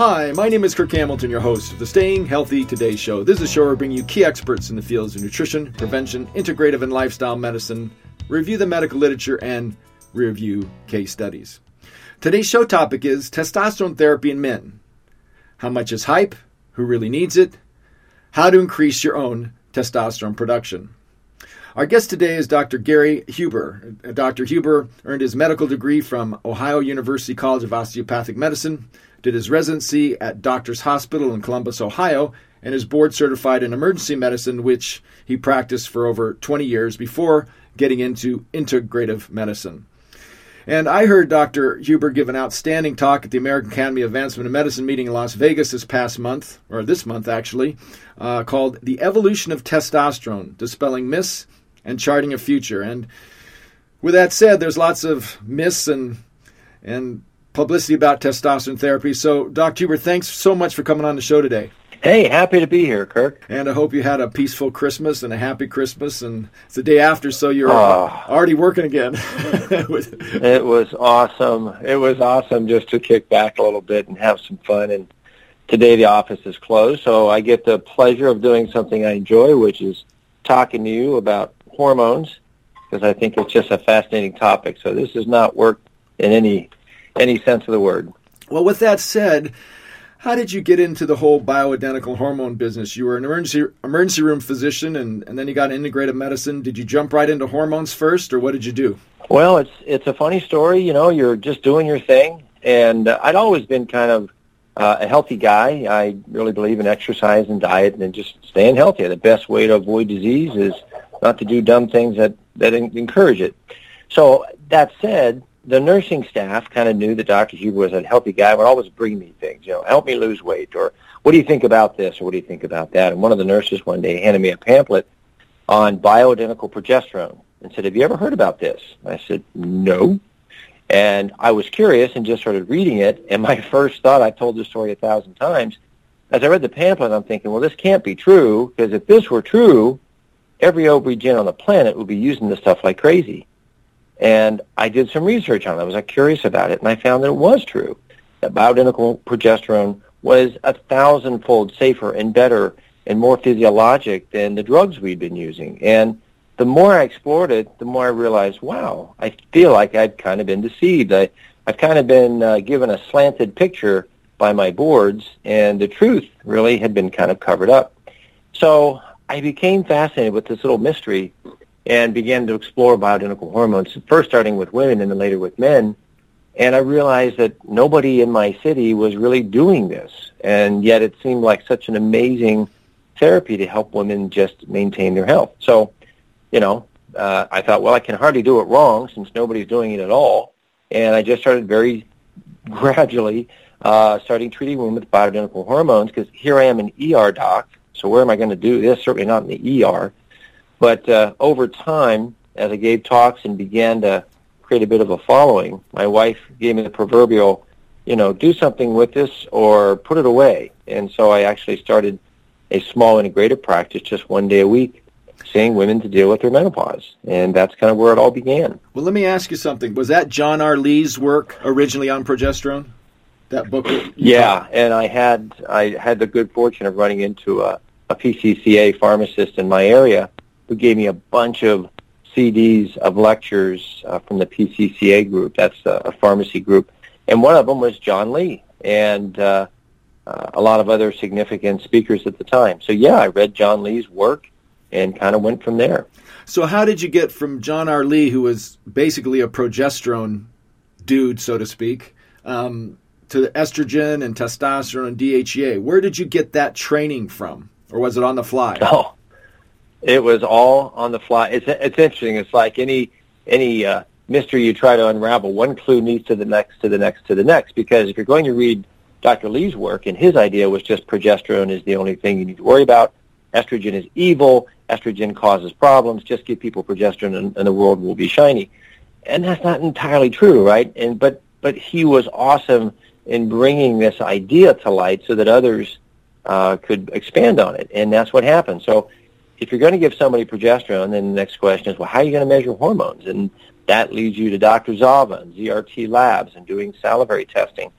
Hi, my name is Kirk Hamilton, your host of the Staying Healthy Today show. This is a show where we bring you key experts in the fields of nutrition, prevention, integrative and lifestyle medicine, review the medical literature, and review case studies. Today's show topic is testosterone therapy in men. How much is hype? Who really needs it? How to increase your own testosterone production. Our guest today is Dr. Gary Huber. Uh, Dr. Huber earned his medical degree from Ohio University College of Osteopathic Medicine did his residency at Doctors Hospital in Columbus, Ohio, and is board certified in emergency medicine, which he practiced for over 20 years before getting into integrative medicine. And I heard Dr. Huber give an outstanding talk at the American Academy of Advancement in Medicine meeting in Las Vegas this past month, or this month actually, uh, called The Evolution of Testosterone Dispelling Myths and Charting a Future. And with that said, there's lots of myths and and publicity about testosterone therapy. So, Dr. Huber, thanks so much for coming on the show today. Hey, happy to be here, Kirk. And I hope you had a peaceful Christmas and a happy Christmas. And it's the day after, so you're oh, already working again. it was awesome. It was awesome just to kick back a little bit and have some fun. And today the office is closed, so I get the pleasure of doing something I enjoy, which is talking to you about hormones, because I think it's just a fascinating topic. So this is not work in any any sense of the word. Well, with that said, how did you get into the whole bioidentical hormone business? You were an emergency emergency room physician, and, and then you got integrative medicine. Did you jump right into hormones first, or what did you do? Well, it's it's a funny story. You know, you're just doing your thing, and uh, I'd always been kind of uh, a healthy guy. I really believe in exercise and diet, and just staying healthy. The best way to avoid disease is not to do dumb things that that encourage it. So that said, the nursing staff kind of knew that Dr. Huber was a healthy guy, would always bring me things, you know, help me lose weight, or what do you think about this, or what do you think about that? And one of the nurses one day handed me a pamphlet on bioidentical progesterone and said, have you ever heard about this? I said, no. And I was curious and just started reading it. And my first thought, I've told this story a thousand times, as I read the pamphlet, I'm thinking, well, this can't be true, because if this were true, every OB-GYN on the planet would be using this stuff like crazy. And I did some research on it. I was curious about it, and I found that it was true. That bioidentical progesterone was a thousandfold safer and better and more physiologic than the drugs we'd been using. And the more I explored it, the more I realized, wow, I feel like I'd kind of been deceived. I, I've kind of been uh, given a slanted picture by my boards, and the truth really had been kind of covered up. So I became fascinated with this little mystery and began to explore bioidentical hormones, first starting with women and then later with men. And I realized that nobody in my city was really doing this. And yet it seemed like such an amazing therapy to help women just maintain their health. So, you know, uh, I thought, well, I can hardly do it wrong since nobody's doing it at all. And I just started very gradually uh, starting treating women with bioidentical hormones because here I am an ER doc. So where am I going to do this? Certainly not in the ER. But uh, over time, as I gave talks and began to create a bit of a following, my wife gave me the proverbial, you know, do something with this or put it away. And so I actually started a small integrative practice just one day a week seeing women to deal with their menopause. And that's kind of where it all began. Well, let me ask you something. Was that John R. Lee's work originally on progesterone? That book? Yeah, and I had I had the good fortune of running into a, a PCCA pharmacist in my area who gave me a bunch of CDs of lectures uh, from the PCCA group. That's a, a, pharmacy group. And one of them was John Lee and uh, uh, a lot of other significant speakers at the time. So, yeah, I read John Lee's work and kind of went from there. So, how did you get from John R. Lee, who was basically a progesterone dude, so to speak, um, to estrogen and testosterone and DHEA? Where did you get that training from? Or was it on the fly? Oh, it was all on the fly. It's it's interesting. It's like any any uh, mystery you try to unravel. One clue leads to the next, to the next, to the next. Because if you're going to read Dr. Lee's work, and his idea was just progesterone is the only thing you need to worry about. Estrogen is evil. Estrogen causes problems. Just give people progesterone, and, and the world will be shiny. And that's not entirely true, right? And but but he was awesome in bringing this idea to light so that others uh, could expand on it, and that's what happened. So if you're going to give somebody progesterone, then the next question is, well, how are you going to measure hormones? And that leads you to Dr. Zava and ZRT labs and doing salivary testing.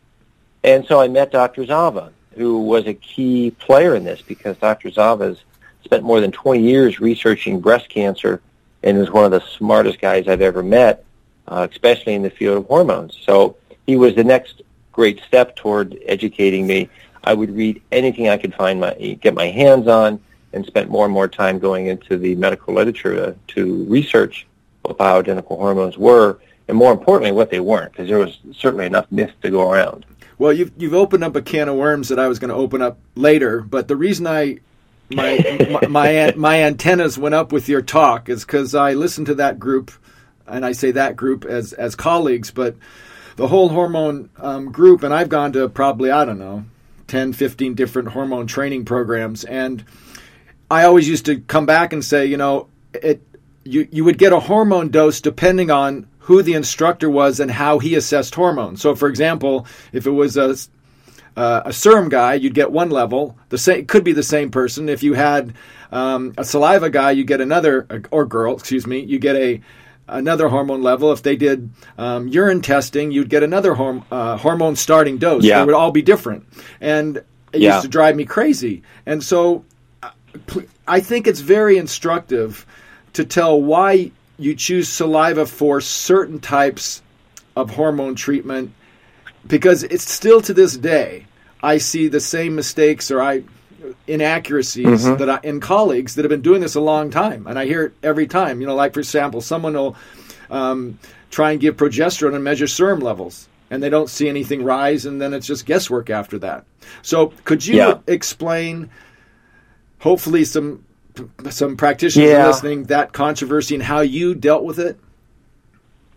And so I met Dr. Zava, who was a key player in this because Dr. Zava has spent more than 20 years researching breast cancer and was one of the smartest guys I've ever met, uh, especially in the field of hormones. So he was the next great step toward educating me. I would read anything I could find my get my hands on, and spent more and more time going into the medical literature to, to research what bioidentical hormones were, and more importantly, what they weren't, because there was certainly enough myth to go around. Well, you've you've opened up a can of worms that I was going to open up later, but the reason I my my, my my antennas went up with your talk is because I listened to that group, and I say that group as as colleagues, but the whole hormone um, group, and I've gone to probably I don't know 10, 15 different hormone training programs, and I always used to come back and say, you know, it you you would get a hormone dose depending on who the instructor was and how he assessed hormones. So, for example, if it was a uh, a serum guy, you'd get one level. The same could be the same person. If you had um, a saliva guy, you get another, or girl, excuse me, you get a another hormone level. If they did um, urine testing, you'd get another horm- uh, hormone starting dose. Yeah. They would all be different, and it yeah. used to drive me crazy. And so, uh, I think it's very instructive to tell why you choose saliva for certain types of hormone treatment because it's still to this day I see the same mistakes or I inaccuracies mm-hmm. that I, in colleagues that have been doing this a long time, and I hear it every time. You know, like for example, someone will um, try and give progesterone and measure serum levels, and they don't see anything rise, and then it's just guesswork after that. So, could you yeah. explain? Hopefully, some some practitioners yeah. listening that controversy and how you dealt with it.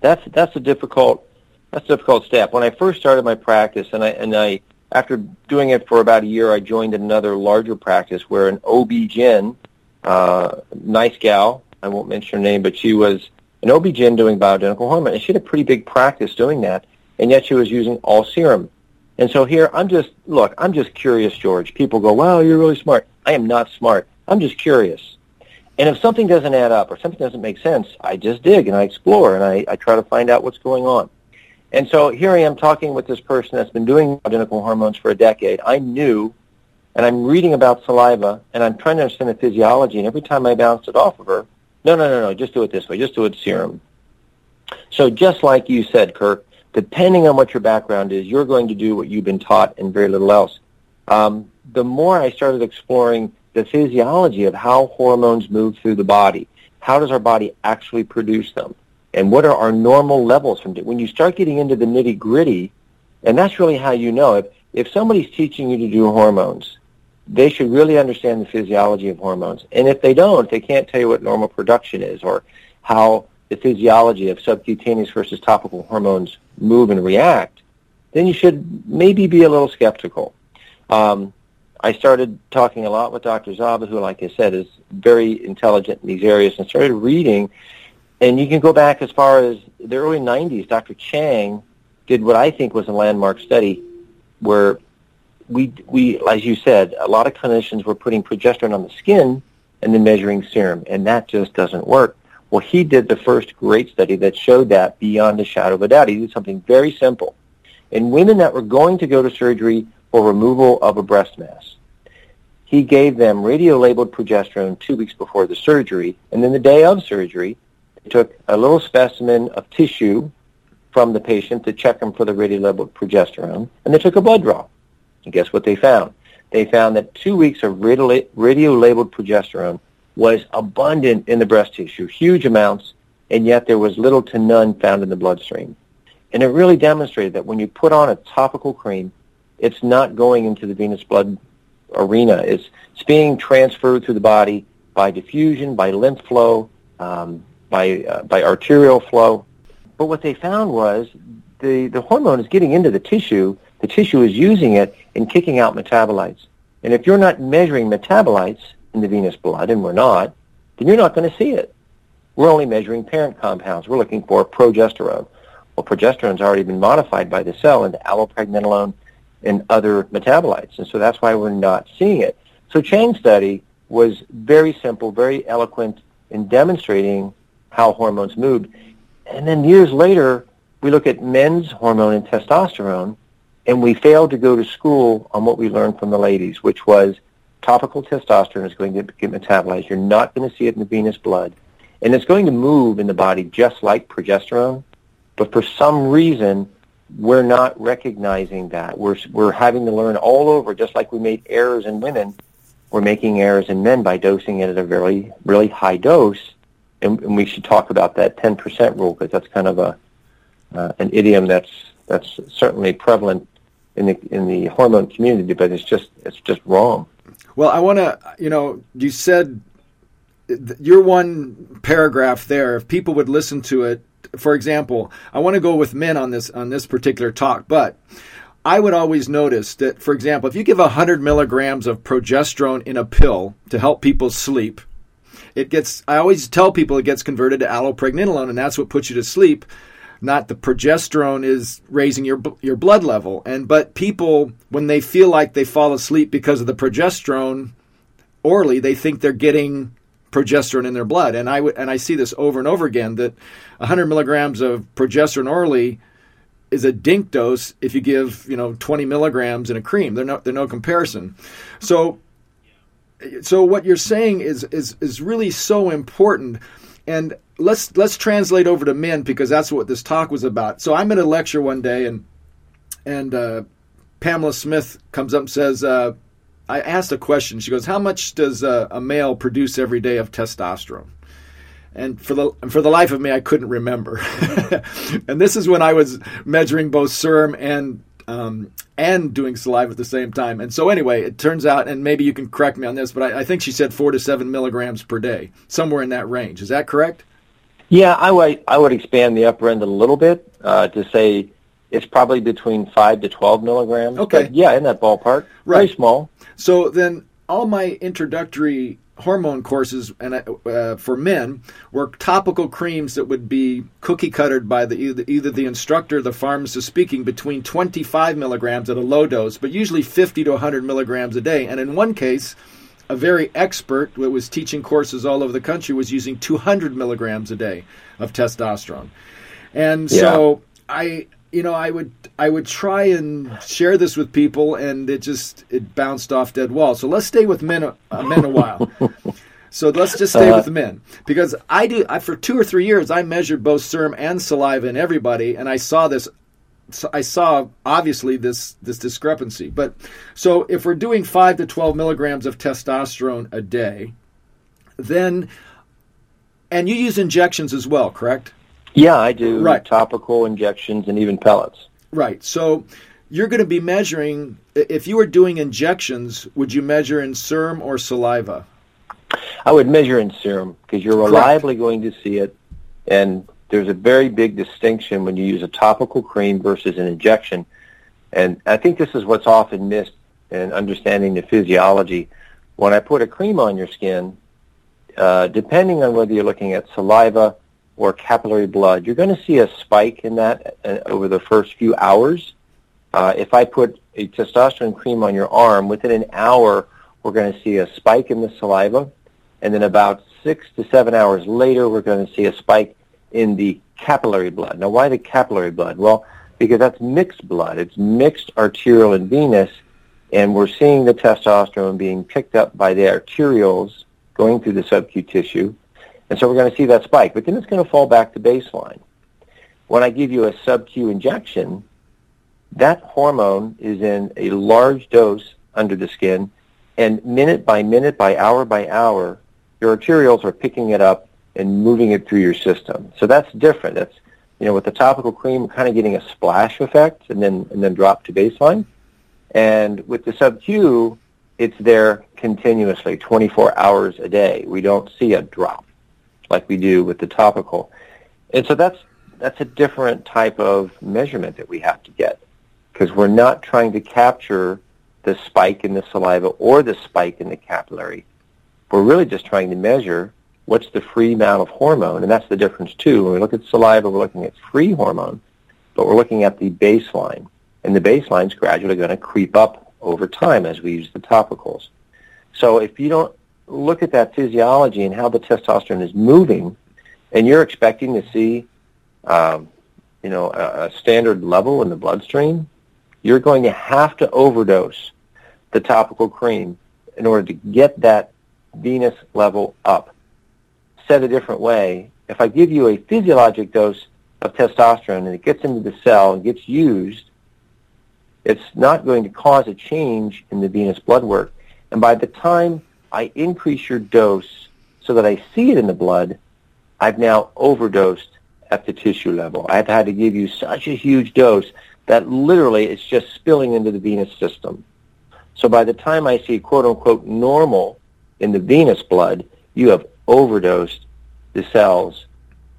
That's that's a difficult that's a difficult step. When I first started my practice, and I and I after doing it for about a year, I joined another larger practice where an OB-GYN, uh, nice gal, I won't mention her name, but she was an OB-GYN doing bioidentical hormone, and she had a pretty big practice doing that, and yet she was using all serum. And so here, I'm just, look, I'm just curious, George. People go, wow, you're really smart. I am not smart. I'm just curious. And if something doesn't add up or something doesn't make sense, I just dig and I explore and I, I try to find out what's going on. And so here I am talking with this person that's been doing identical hormones for a decade. I knew, and I'm reading about saliva, and I'm trying to understand the physiology, and every time I bounced it off of her, no, no, no, no, just do it this way. Just do it serum. So just like you said, Kirk, depending on what your background is, you're going to do what you've been taught and very little else. Um, the more I started exploring the physiology of how hormones move through the body, how does our body actually produce them? and what are our normal levels from when you start getting into the nitty gritty and that's really how you know. If if somebody's teaching you to do hormones they should really understand the physiology of hormones. And if they don't they can't tell you what normal production is or how the physiology of subcutaneous versus topical hormones move and react then you should maybe be a little skeptical. Um, I started talking a lot with Dr. Zava, who, like I said, is very intelligent in these areas, and started reading and you can go back as far as the early 90s. Dr. Chang did what I think was a landmark study where we, we, as you said, a lot of clinicians were putting progesterone on the skin and then measuring serum, and that just doesn't work. Well, he did the first great study that showed that beyond a shadow of a doubt. He did something very simple. In women that were going to go to surgery for removal of a breast mass, he gave them radio-labeled progesterone two weeks before the surgery, and then the day of surgery, they took a little specimen of tissue from the patient to check them for the radio-labeled progesterone, and they took a blood draw. And guess what they found? They found that two weeks of radio-labeled progesterone was abundant in the breast tissue, huge amounts, and yet there was little to none found in the bloodstream. And it really demonstrated that when you put on a topical cream, it's not going into the venous blood arena. It's, it's being transferred through the body by diffusion, by lymph flow, um, by, uh, by arterial flow. But what they found was the, the hormone is getting into the tissue, the tissue is using it and kicking out metabolites. And if you're not measuring metabolites in the venous blood, and we're not, then you're not going to see it. We're only measuring parent compounds. We're looking for progesterone. Well, progesterone's already been modified by the cell into allopregnanolone and other metabolites, and so that's why we're not seeing it. So Chang's study was very simple, very eloquent in demonstrating how hormones moved. And then years later, we look at men's hormone and testosterone, and we failed to go to school on what we learned from the ladies, which was topical testosterone is going to get metabolized. You're not going to see it in the venous blood. And it's going to move in the body just like progesterone. But for some reason, we're not recognizing that. We're, we're having to learn all over, just like we made errors in women, we're making errors in men by dosing it at a very, really high dose. And, and we should talk about that 10% rule because that's kind of a, uh, an idiom that's, that's certainly prevalent in the, in the hormone community, but it's just, it's just wrong. Well, I want to, you know, you said your one paragraph there, if people would listen to it, for example, I want to go with men on this on this particular talk, but I would always notice that, for example, if you give 100 milligrams of progesterone in a pill to help people sleep, it gets. I always tell people it gets converted to allopregnanolone, and that's what puts you to sleep. Not the progesterone is raising your your blood level, and but people when they feel like they fall asleep because of the progesterone orally, they think they're getting progesterone in their blood, and I w- and I see this over and over again that 100 milligrams of progesterone orally is a dink dose if you give you know 20 milligrams in a cream. They're no they're no comparison. So so what you're saying is is is really so important. And let's let's translate over to men because that's what this talk was about. So I'm at a lecture one day and and uh, Pamela Smith comes up and says. Uh, I asked a question. She goes, "How much does a, a male produce every day of testosterone?" And for the for the life of me, I couldn't remember. and this is when I was measuring both serum and um, and doing saliva at the same time. And so anyway, it turns out, and maybe you can correct me on this, but I, I think she said four to seven milligrams per day, somewhere in that range. Is that correct? Yeah, I would I would expand the upper end a little bit uh, to say it's probably between five to twelve milligrams. Okay. yeah, in that ballpark. Right. Very small. So then, all my introductory hormone courses and uh, for men were topical creams that would be cookie cuttered by the either, either the instructor or the pharmacist speaking between 25 milligrams at a low dose, but usually 50 to 100 milligrams a day. And in one case, a very expert that was teaching courses all over the country was using 200 milligrams a day of testosterone. And yeah. so I you know, I would I would try and share this with people, and it just it bounced off dead wall. So let's stay with men uh, men a while. so let's just stay uh, with men because I do. I, for two or three years, I measured both serum and saliva in everybody, and I saw this. I saw obviously this this discrepancy. But so if we're doing five to twelve milligrams of testosterone a day, then and you use injections as well, correct? Yeah, I do. Right. Topical injections and even pellets. Right. So you're going to be measuring, if you were doing injections, would you measure in serum or saliva? I would measure in serum because you're reliably Correct. going to see it. And there's a very big distinction when you use a topical cream versus an injection. And I think this is what's often missed in understanding the physiology. When I put a cream on your skin, uh, depending on whether you're looking at saliva or capillary blood, you're going to see a spike in that uh, over the first few hours. Uh, if I put a testosterone cream on your arm, within an hour, we're going to see a spike in the saliva. And then about six to seven hours later, we're going to see a spike in the capillary blood. Now, why the capillary blood? Well, because that's mixed blood. It's mixed arterial and venous, and we're seeing the testosterone being picked up by the arterioles going through the subcutaneous tissue and so we're going to see that spike, but then it's going to fall back to baseline. When I give you a sub-Q injection, that hormone is in a large dose under the skin, and minute by minute, by hour by hour, your arterioles are picking it up and moving it through your system. So that's different. That's you know, with the topical cream, we're kind of getting a splash effect and then and then drop to baseline. And with the sub-Q, it's there continuously, 24 hours a day. We don't see a drop like we do with the topical. And so that's that's a different type of measurement that we have to get because we're not trying to capture the spike in the saliva or the spike in the capillary. We're really just trying to measure what's the free amount of hormone, and that's the difference too. When we look at saliva, we're looking at free hormone, but we're looking at the baseline, and the baseline is gradually going to creep up over time as we use the topicals. So if you don't look at that physiology and how the testosterone is moving, and you're expecting to see, um, you know, a, a, standard level in the bloodstream, you're going to have to overdose the topical cream in order to get that venous level up. Said a different way, if I give you a physiologic dose of testosterone and it gets into the cell and gets used, it's not going to cause a change in the venous blood work. And by the time I increase your dose so that I see it in the blood, I've now overdosed at the tissue level. I've had to give you such a huge dose that literally it's just spilling into the venous system. So by the time I see quote unquote normal in the venous blood, you have overdosed the cells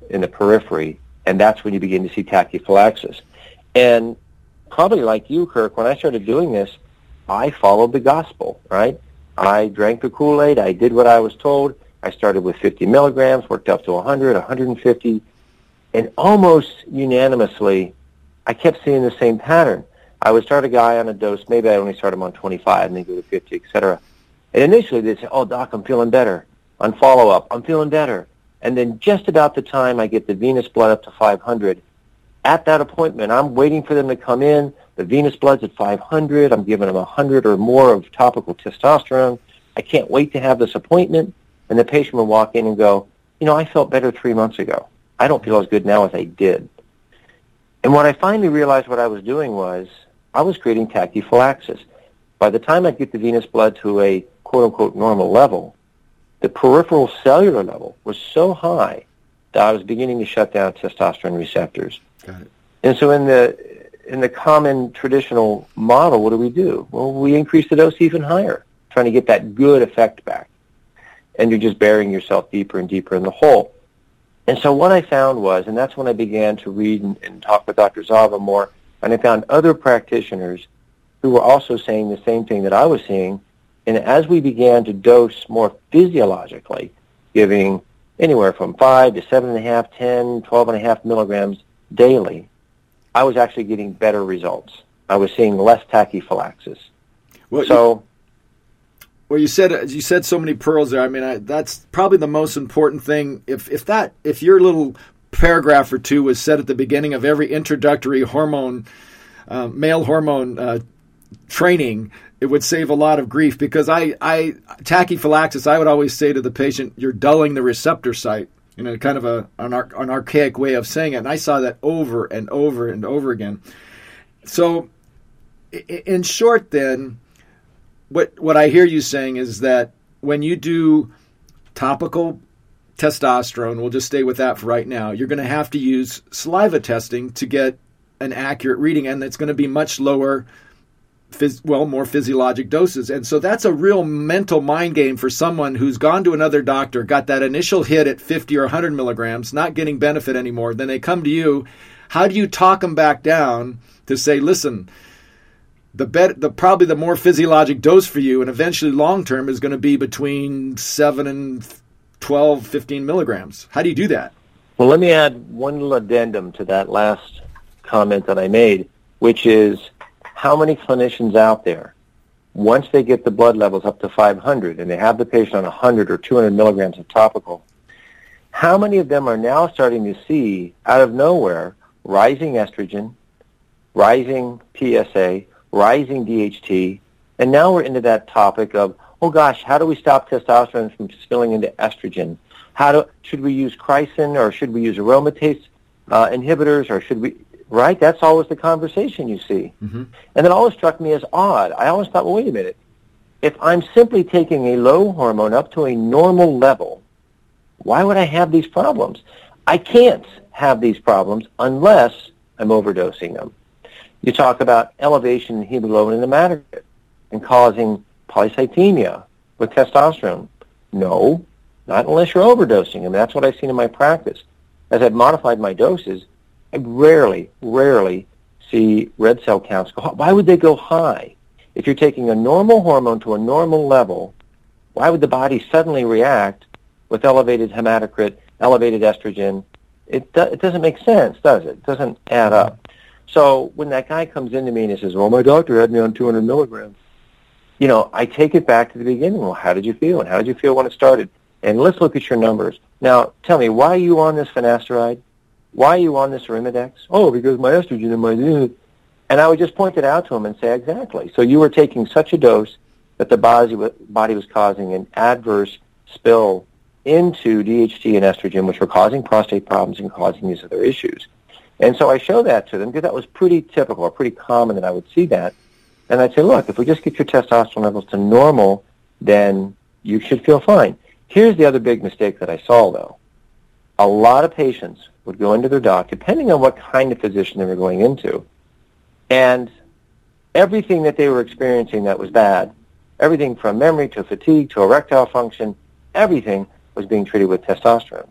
in the periphery, and that's when you begin to see tachyphylaxis. And probably like you, Kirk, when I started doing this, I followed the gospel, right? I drank the Kool-Aid. I did what I was told. I started with 50 milligrams, worked up to 100, 150, and almost unanimously, I kept seeing the same pattern. I would start a guy on a dose, maybe I only start him on 25 and then go to 50, etc. And initially they'd say, oh, doc, I'm feeling better. On follow-up, I'm feeling better. And then just about the time I get the venous blood up to 500, at that appointment, I'm waiting for them to come in. The venous blood's at 500. I'm giving them 100 or more of topical testosterone. I can't wait to have this appointment. And the patient will walk in and go, you know, I felt better three months ago. I don't feel as good now as I did. And what I finally realized what I was doing was I was creating tachyphylaxis. By the time I get the venous blood to a quote-unquote normal level, the peripheral cellular level was so high that I was beginning to shut down testosterone receptors. Got it. And so in the in the common traditional model, what do we do? Well, we increase the dose even higher, trying to get that good effect back and you're just burying yourself deeper and deeper in the hole. And so what I found was, and that's when I began to read and, and talk with Dr. Zava more, and I found other practitioners who were also saying the same thing that I was seeing. And as we began to dose more physiologically, giving anywhere from 5 to 7.5, 10, 12.5 milligrams daily, I was actually getting better results. I was seeing less tachyphylaxis. Well, so well, you said you said so many pearls there. I mean, I, that's probably the most important thing. If if that if your little paragraph or two was said at the beginning of every introductory hormone, uh, male hormone uh, training, it would save a lot of grief. Because I, I tachyphylaxis, I would always say to the patient, "You're dulling the receptor site." You know, kind of a an, ar- an archaic way of saying it, and I saw that over and over and over again. So, in short, then what what I hear you saying is that when you do topical testosterone, we'll just stay with that for right now. You're going to have to use saliva testing to get an accurate reading, and it's going to be much lower, phys- well, more physiologic doses. And so that's a real mental mind game for someone who's gone to another doctor, got that initial hit at 50 or 100 milligrams, not getting benefit anymore. Then they come to you. How do you talk them back down to say, listen, the bet the probably the more physiologic dose for you and eventually long term is going to be between 7 and 12 15 milligrams how do you do that well let me add one little addendum to that last comment that i made which is how many clinicians out there once they get the blood levels up to 500 and they have the patient on 100 or 200 milligrams of topical how many of them are now starting to see out of nowhere rising estrogen rising psa rising DHT, and now we're into that topic of, oh gosh, how do we stop testosterone from spilling into estrogen? How do, should we use chrysin or should we use aromatase uh, inhibitors or should we, right? That's always the conversation you see. Mm-hmm. And it always struck me as odd. I always thought, well, wait a minute. If I'm simply taking a low hormone up to a normal level, why would I have these problems? I can't have these problems unless I'm overdosing them. You talk about elevation in hemoglobin in the hematocrit and causing polycythemia with testosterone. No, not unless you're overdosing. And that's what I've seen in my practice. As I've modified my doses, I rarely, rarely see red cell counts go Why would they go high? If you're taking a normal hormone to a normal level, why would the body suddenly react with elevated hematocrit, elevated estrogen? It, do, it doesn't make sense, does it? It doesn't add up. So when that guy comes into me and he says, well, my doctor had me on 200 milligrams, you know, I take it back to the beginning. Well, how did you feel? And how did you feel when it started? And let's look at your numbers. Now, tell me, why are you on this finasteride? Why are you on this Arimidex? Oh, because my estrogen and my... And I would just point it out to him and say, exactly. So you were taking such a dose that the body, body was causing an adverse spill into DHT and estrogen, which were causing prostate problems and causing these other issues. And so I show that to them because that was pretty typical or pretty common that I would see that. And I'd say, look, if we just get your testosterone levels to normal, then you should feel fine. Here's the other big mistake that I saw, though. A lot of patients would go into their doc, depending on what kind of physician they were going into, and everything that they were experiencing that was bad, everything from memory to fatigue to erectile function, everything was being treated with testosterone.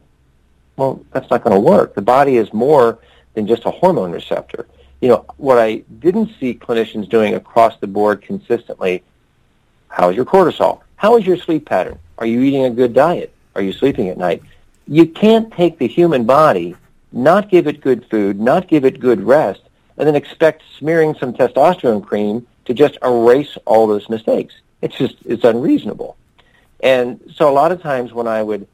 Well, that's not going to work. The body is more than just a hormone receptor. You know, what I didn't see clinicians doing across the board consistently, how is your cortisol? How is your sleep pattern? Are you eating a good diet? Are you sleeping at night? You can't take the human body, not give it good food, not give it good rest, and then expect smearing some testosterone cream to just erase all those mistakes. It's just, it's unreasonable. And so a lot of times when I would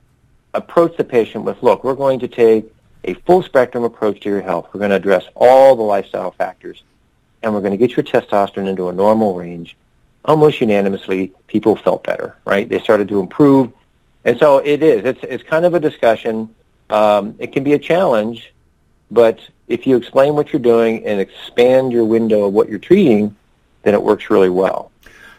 approach the patient with, look, we're going to take a full spectrum approach to your health. We're going to address all the lifestyle factors, and we're going to get your testosterone into a normal range. Almost unanimously, people felt better, right? They started to improve. And so it is. It's, it's kind of a discussion. Um, it can be a challenge, but if you explain what you're doing and expand your window of what you're treating, then it works really well.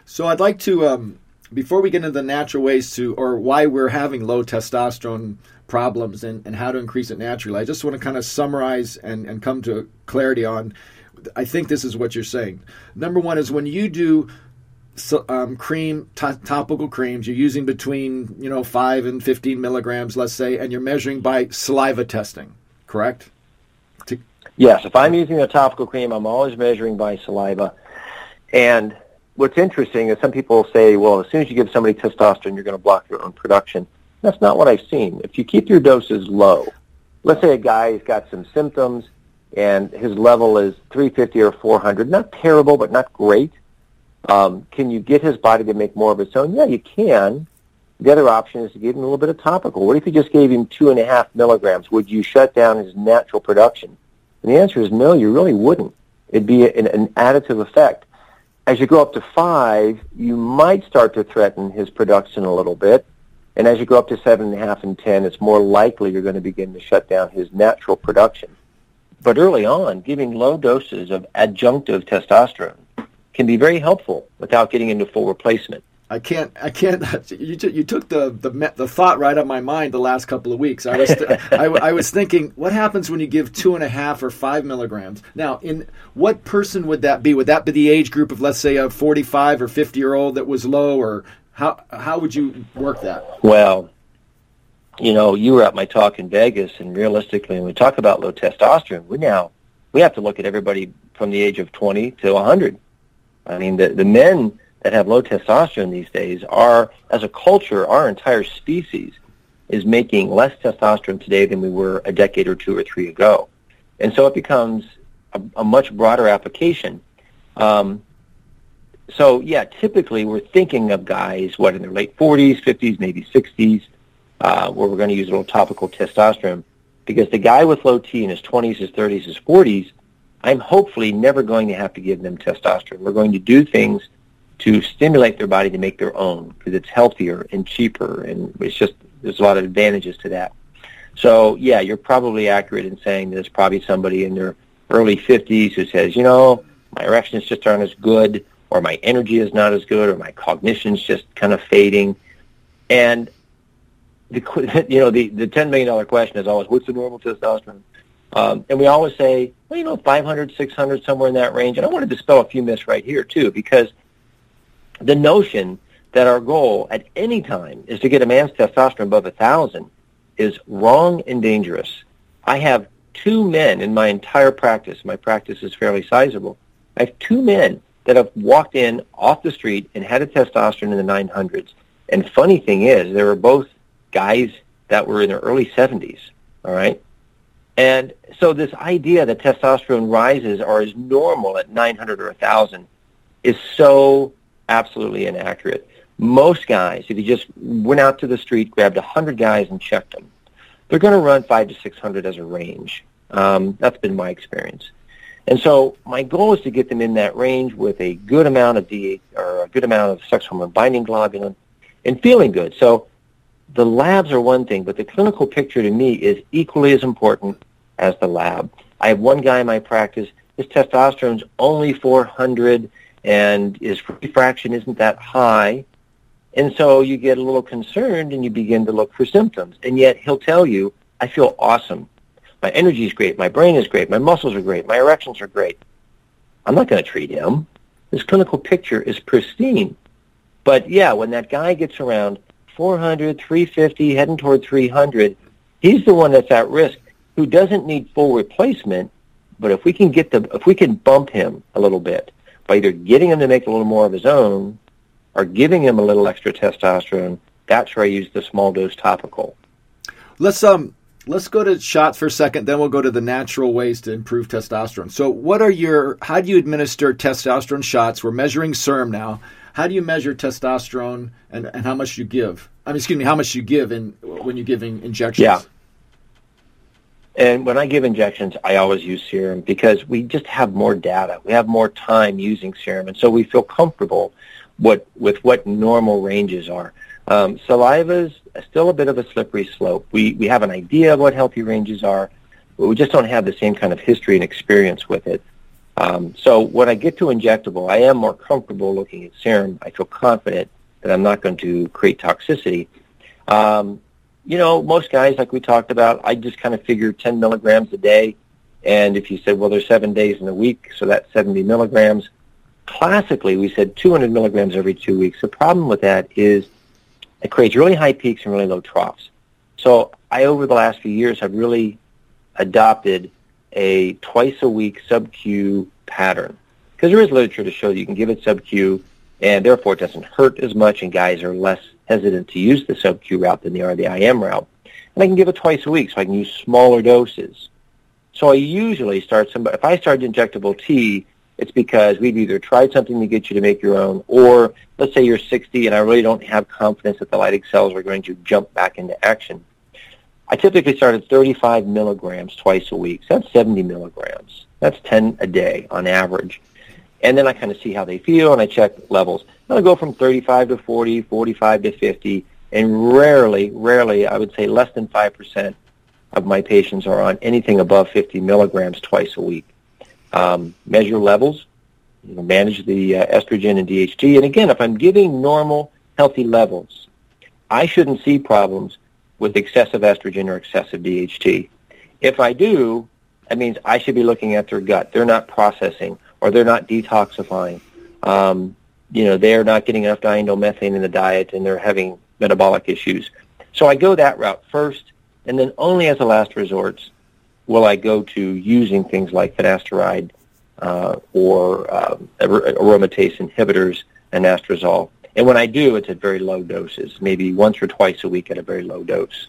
So I'd like to, um, before we get into the natural ways to, or why we're having low testosterone problems and, and how to increase it naturally. I just want to kind of summarize and, and come to clarity on. I think this is what you're saying. Number one is when you do um, cream t- topical creams, you're using between you know five and fifteen milligrams, let's say, and you're measuring by saliva testing, correct? To- yes. If I'm using a topical cream, I'm always measuring by saliva. And what's interesting is some people say, well, as soon as you give somebody testosterone, you're going to block your own production. That's not what I've seen. If you keep your doses low, let's say a guy's got some symptoms and his level is 350 or 400, not terrible, but not great. Um, can you get his body to make more of its own? Yeah, you can. The other option is to give him a little bit of topical. What if you just gave him two and a half milligrams? Would you shut down his natural production? And the answer is no, you really wouldn't. It'd be an, an additive effect. As you go up to five, you might start to threaten his production a little bit. And as you go up to seven and a half and ten, it's more likely you're going to begin to shut down his natural production. But early on, giving low doses of adjunctive testosterone can be very helpful without getting into full replacement. I can't. I can't. You, t- you took the, the the thought right out of my mind the last couple of weeks. I was th- I, I, was thinking, what happens when you give two and a half or five milligrams? Now, in what person would that be? Would that be the age group of let's say a forty five or fifty year old that was low, or how how would you work that? Well, you know, you were at my talk in Vegas, and realistically, when we talk about low testosterone, we now we have to look at everybody from the age of 20 to 100. I mean, the the men that have low testosterone these days are, as a culture, our entire species is making less testosterone today than we were a decade or two or three ago, and so it becomes a, a much broader application. Um, so yeah, typically we're thinking of guys what in their late 40s, 50s, maybe 60s, uh, where we're going to use a little topical testosterone. Because the guy with low T in his 20s, his 30s, his 40s, I'm hopefully never going to have to give them testosterone. We're going to do things to stimulate their body to make their own because it's healthier and cheaper, and it's just there's a lot of advantages to that. So yeah, you're probably accurate in saying there's probably somebody in their early 50s who says, you know, my erections just aren't as good or my energy is not as good, or my cognition's just kind of fading. And the you know the the ten million dollar question is always what's the normal testosterone? Um, and we always say, well, you know, 500, 600, somewhere in that range. And I want to dispel a few myths right here too, because the notion that our goal at any time is to get a man's testosterone above a thousand is wrong and dangerous. I have two men in my entire practice. My practice is fairly sizable. I have two men that have walked in off the street and had a testosterone in the 900s. And funny thing is, they were both guys that were in their early 70s, all right? And so this idea that testosterone rises or is normal at 900 or 1,000 is so absolutely inaccurate. Most guys, if you just went out to the street, grabbed 100 guys and checked them, they're going to run 5 to 600 as a range. Um, that's been my experience. And so my goal is to get them in that range with a good amount of D or a good amount of sex hormone binding globulin and feeling good. So the labs are one thing, but the clinical picture to me is equally as important as the lab. I have one guy in my practice, his testosterone's only 400 and his fraction isn't that high. And so you get a little concerned and you begin to look for symptoms. And yet he'll tell you, I feel awesome. My energy is great. My brain is great. My muscles are great. My erections are great. I'm not going to treat him. His clinical picture is pristine. But yeah, when that guy gets around 400, 350, heading toward 300, he's the one that's at risk who doesn't need full replacement. But if we can get the, if we can bump him a little bit by either getting him to make a little more of his own or giving him a little extra testosterone, that's where I use the small dose topical. Let's um let's go to shots for a second, then we'll go to the natural ways to improve testosterone. So, what are your how do you administer testosterone shots? We're measuring serum now. How do you measure testosterone and, and how much you give? I mean, excuse me, how much you give in when you're giving injections? Yeah. And when I give injections, I always use serum because we just have more data. We have more time using serum, and so we feel comfortable what with what normal ranges are. Um, saliva is still a bit of a slippery slope. We we have an idea of what healthy ranges are, but we just don't have the same kind of history and experience with it. Um, so when I get to injectable, I am more comfortable looking at serum. I feel confident that I'm not going to create toxicity. Um, you know, most guys, like we talked about, I just kind of figure 10 milligrams a day. And if you said, well, there's seven days in a week, so that's 70 milligrams. Classically, we said 200 milligrams every two weeks. The problem with that is it creates really high peaks and really low troughs. So I, over the last few years, have really adopted a twice a week sub-Q pattern. Because there is literature to show you can give it sub-Q, and therefore it doesn't hurt as much, and guys are less hesitant to use the sub-Q route than they are the IM route. And I can give it twice a week, so I can use smaller doses. So I usually start some. If I start injectable T, it's because we've either tried something to get you to make your own, or let's say you're 60 and I really don't have confidence that the Leydig cells are going to jump back into action. I typically start at 35 milligrams twice a week. So that's 70 milligrams. That's 10 a day on average. And then I kind of see how they feel and I check levels. And I go from 35 to 40, 45 to 50, and rarely, rarely, I would say less than 5% of my patients are on anything above 50 milligrams twice a week. Um, measure levels, you know, manage the uh, estrogen and DHT. And again, if I'm giving normal, healthy levels, I shouldn't see problems with excessive estrogen or excessive DHT. If I do, that means I should be looking at their gut. They're not processing or they're not detoxifying. Um, you know, they're not getting enough diindolylmethane in the diet and they're having metabolic issues. So I go that route first, and then only as a last resort will I go to using things like finasteride uh, or um, aromatase inhibitors and anastrozole. And when I do, it's at very low doses, maybe once or twice a week at a very low dose.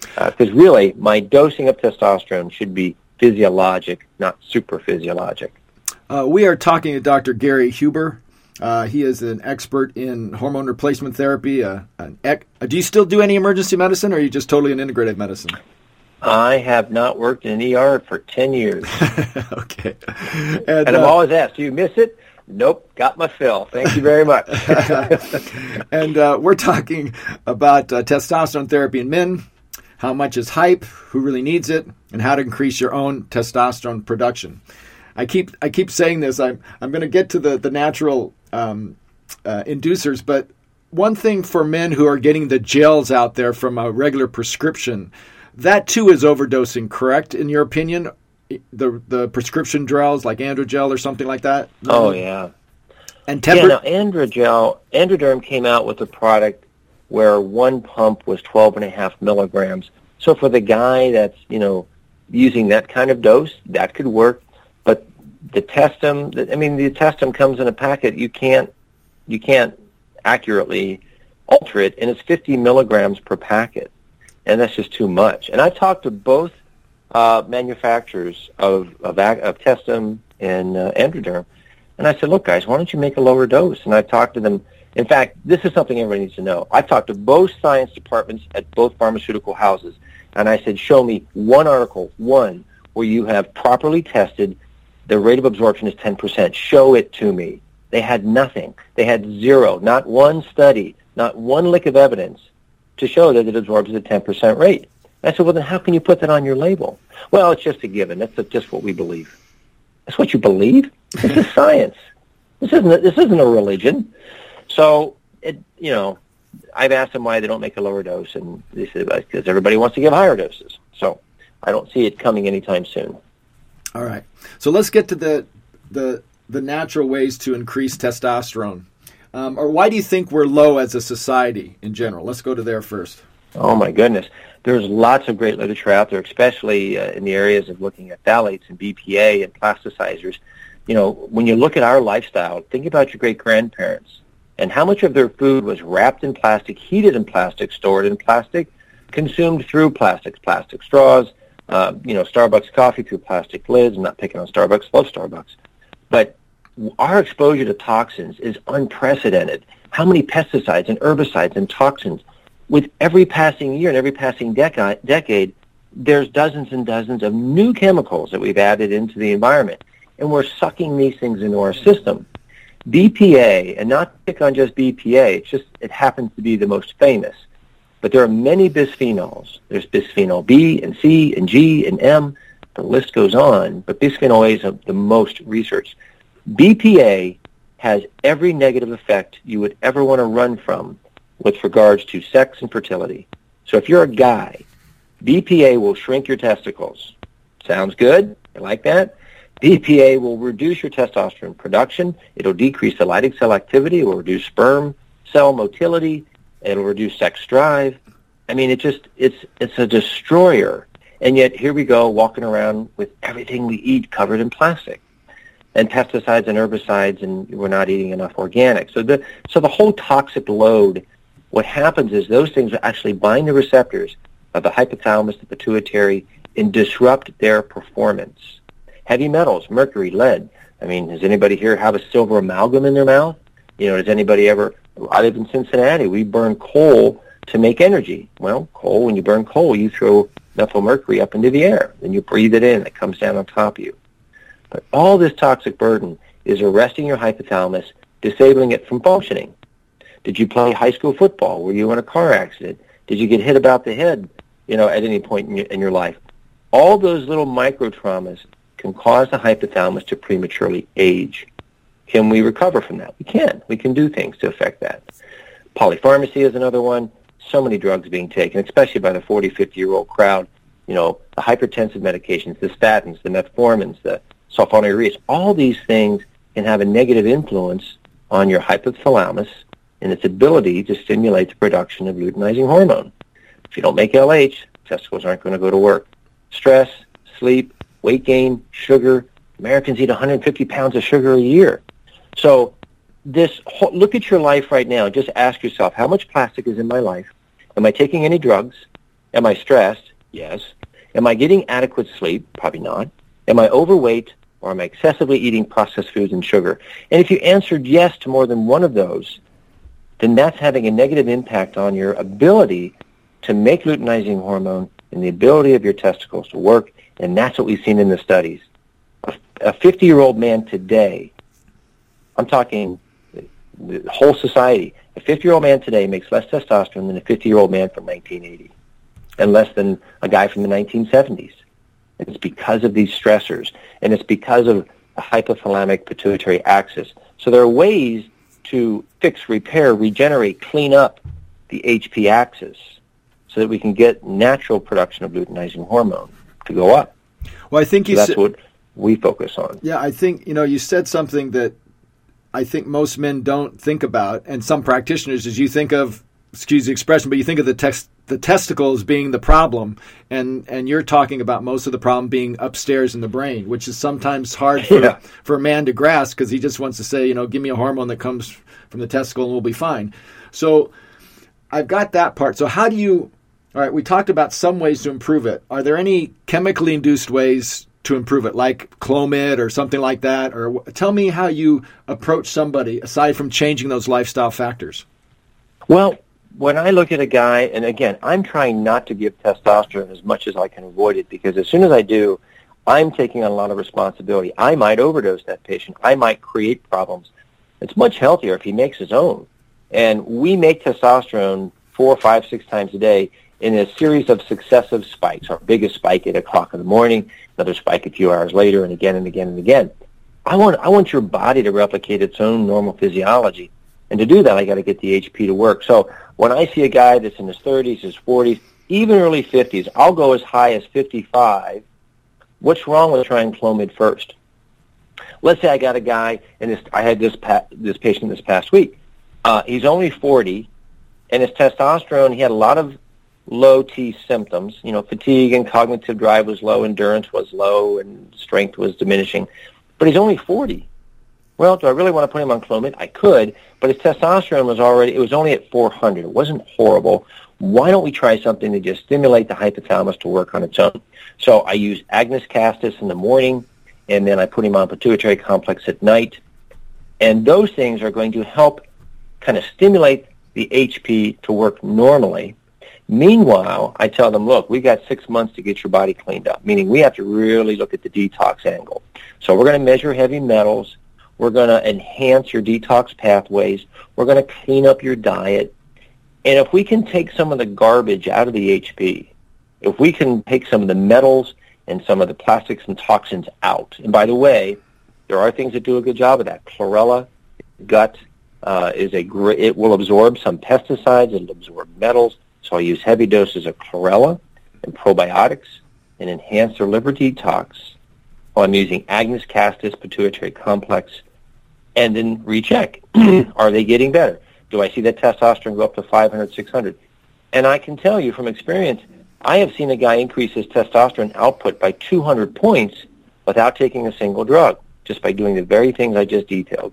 Because uh, really, my dosing of testosterone should be physiologic, not super physiologic. Uh, we are talking to Dr. Gary Huber. Uh, he is an expert in hormone replacement therapy. Uh, ec- uh, do you still do any emergency medicine, or are you just totally an integrative medicine? I have not worked in an ER for 10 years. okay. And, and I'm uh, always asked, do you miss it? Nope, got my fill. Thank you very much. and uh, we're talking about testosterone therapy in men, how much is hype, who really needs it, and how to increase your own testosterone production. I keep I keep saying this. I'm I'm going to get to the the natural um, uh, inducers, but one thing for men who are getting the gels out there from a regular prescription, that too is overdosing. Correct, in your opinion? The the prescription gels like Androgel or something like that. Oh mm-hmm. yeah. And temper- yeah, now Androgel, Androderm came out with a product where one pump was 12 and a half milligrams. So for the guy that's, you know, using that kind of dose, that could work But the Testim, I mean, the Testim comes in a packet. You can't, you can't accurately alter it, and it's 50 milligrams per packet, and that's just too much. And I've talked to both uh, manufacturers of of, of Testim and uh, Androderm, and I said, look, guys, why don't you make a lower dose? And I've talked to them. In fact, this is something everybody needs to know. I've talked to both science departments at both pharmaceutical houses, and I said, show me one article, one, where you have properly tested the rate of absorption is 10%. Show it to me. They had nothing. They had zero, not one study, not one lick of evidence to show that it absorbs at a 10% rate. I said, well, then how can you put that on your label? Well, it's just a given. That's just what we believe. That's what you believe? This is science. This isn't, a, this isn't a religion. So, it, you know, I've asked them why they don't make a lower dose, and they said because everybody wants to give higher doses. So I don't see it coming anytime soon. All right. So let's get to the the the natural ways to increase testosterone. Um, or why do you think we're low as a society in general? Let's go to there first. Oh my goodness, there's lots of great literature out there, especially uh, in the areas of looking at phthalates and BPA and plasticizers. You know, when you look at our lifestyle, think about your great grandparents and how much of their food was wrapped in plastic, heated in plastic, stored in plastic, consumed through plastics, plastic straws, uh, you know, Starbucks coffee through plastic lids. I'm not picking on Starbucks, love Starbucks. But our exposure to toxins is unprecedented. How many pesticides and herbicides and toxins? With every passing year and every passing deca- decade, there's dozens and dozens of new chemicals that we've added into the environment. And we're sucking these things into our system. BPA, and not pick on just BPA, it's just it happens to be the most famous. But there are many bisphenols. There's bisphenol B and C and G and M. The list goes on, but bisphenol A is the most researched. BPA has every negative effect you would ever want to run from with regards to sex and fertility. So if you're a guy, BPA will shrink your testicles. Sounds good? You like that? BPA will reduce your testosterone production. It'll decrease the Leydig cell activity. It will reduce sperm cell motility. It'll reduce sex drive. I mean, it just it's it's a destroyer. And yet here we go walking around with everything we eat covered in plastic and pesticides and herbicides, and we're not eating enough organic. So the so the whole toxic load. What happens is those things actually bind the receptors of the hypothalamus, the pituitary, and disrupt their performance heavy metals, mercury, lead. I mean, does anybody here have a silver amalgam in their mouth? You know, does anybody ever? I live in Cincinnati. We burn coal to make energy. Well, coal. When you burn coal, you throw methyl mercury up into the air. Then you breathe it in. It comes down on top of you. But all this toxic burden is arresting your hypothalamus, disabling it from functioning. Did you play high school football? Were you in a car accident? Did you get hit about the head? You know, at any point in your, in your life, all those little micro traumas can cause the hypothalamus to prematurely age. Can we recover from that? We can. We can do things to affect that. Polypharmacy is another one. So many drugs being taken, especially by the 40, 50-year-old crowd. You know, the hypertensive medications, the statins, the metformins, the sulfonylureas, all these things can have a negative influence on your hypothalamus and its ability to stimulate the production of luteinizing hormone. If you don't make LH, testicles aren't going to go to work. Stress, sleep, weight gain, sugar. Americans eat 150 pounds of sugar a year. So this look at your life right now. Just ask yourself, how much plastic is in my life? Am I taking any drugs? Am I stressed? Yes. Am I getting adequate sleep? Probably not. Am I overweight or am I excessively eating processed foods and sugar? And if you answered yes to more than one of those, then that's having a negative impact on your ability to make luteinizing hormone and the ability of your testicles to work and that's what we've seen in the studies. A 50-year-old man today, I'm talking the whole society, a 50-year-old man today makes less testosterone than a 50-year-old man from 1980 and less than a guy from the 1970s. And it's because of these stressors, and it's because of the hypothalamic pituitary axis. So there are ways to fix, repair, regenerate, clean up the HP axis so that we can get natural production of luteinizing hormone to go up. Well, I think you so that's what we focus on. Yeah, I think you know you said something that I think most men don't think about, and some practitioners, as you think of, excuse the expression, but you think of the text the testicles being the problem, and and you're talking about most of the problem being upstairs in the brain, which is sometimes hard for yeah. for a man to grasp because he just wants to say, you know, give me a hormone that comes from the testicle and we'll be fine. So I've got that part. So how do you all right, we talked about some ways to improve it. Are there any chemically induced ways to improve it, like Clomid or something like that? Or tell me how you approach somebody aside from changing those lifestyle factors. Well, when I look at a guy, and again, I'm trying not to give testosterone as much as I can avoid it because as soon as I do, I'm taking on a lot of responsibility. I might overdose that patient. I might create problems. It's much healthier if he makes his own. And we make testosterone four, five, six times a day in a series of successive spikes. Our biggest spike at o'clock in the morning, another spike a few hours later, and again and again and again. I want I want your body to replicate its own normal physiology, and to do that, I got to get the HP to work. So when I see a guy that's in his 30s, his 40s, even early 50s, I'll go as high as 55. What's wrong with trying Clomid first? Let's say I got a guy, and this, I had this pa- this patient this past week. Uh, he's only 40, and his testosterone, he had a lot of low T symptoms. You know, fatigue and cognitive drive was low, endurance was low, and strength was diminishing. But he's only 40. Well, do I really want to put him on Clomid? I could, but his testosterone was already, it was only at 400. It wasn't horrible. Why don't we try something to just stimulate the hypothalamus to work on its own? So I use Agnus castus in the morning, and then I put him on pituitary complex at night. And those things are going to help kind of stimulate the HP to work normally Meanwhile, I tell them, look, we've got six months to get your body cleaned up, meaning we have to really look at the detox angle. So we're going to measure heavy metals. We're going to enhance your detox pathways. We're going to clean up your diet. And if we can take some of the garbage out of the HP, if we can take some of the metals and some of the plastics and toxins out, and by the way, there are things that do a good job of that. Chlorella, gut, uh, is a great, it will absorb some pesticides, it'll absorb metals, so I use heavy doses of chlorella and probiotics and enhance their liver detox while I'm using Agnus castus pituitary complex and then recheck. Are they getting better? Do I see that testosterone go up to 500, 600? And I can tell you from experience, I have seen a guy increase his testosterone output by 200 points without taking a single drug, just by doing the very things I just detailed.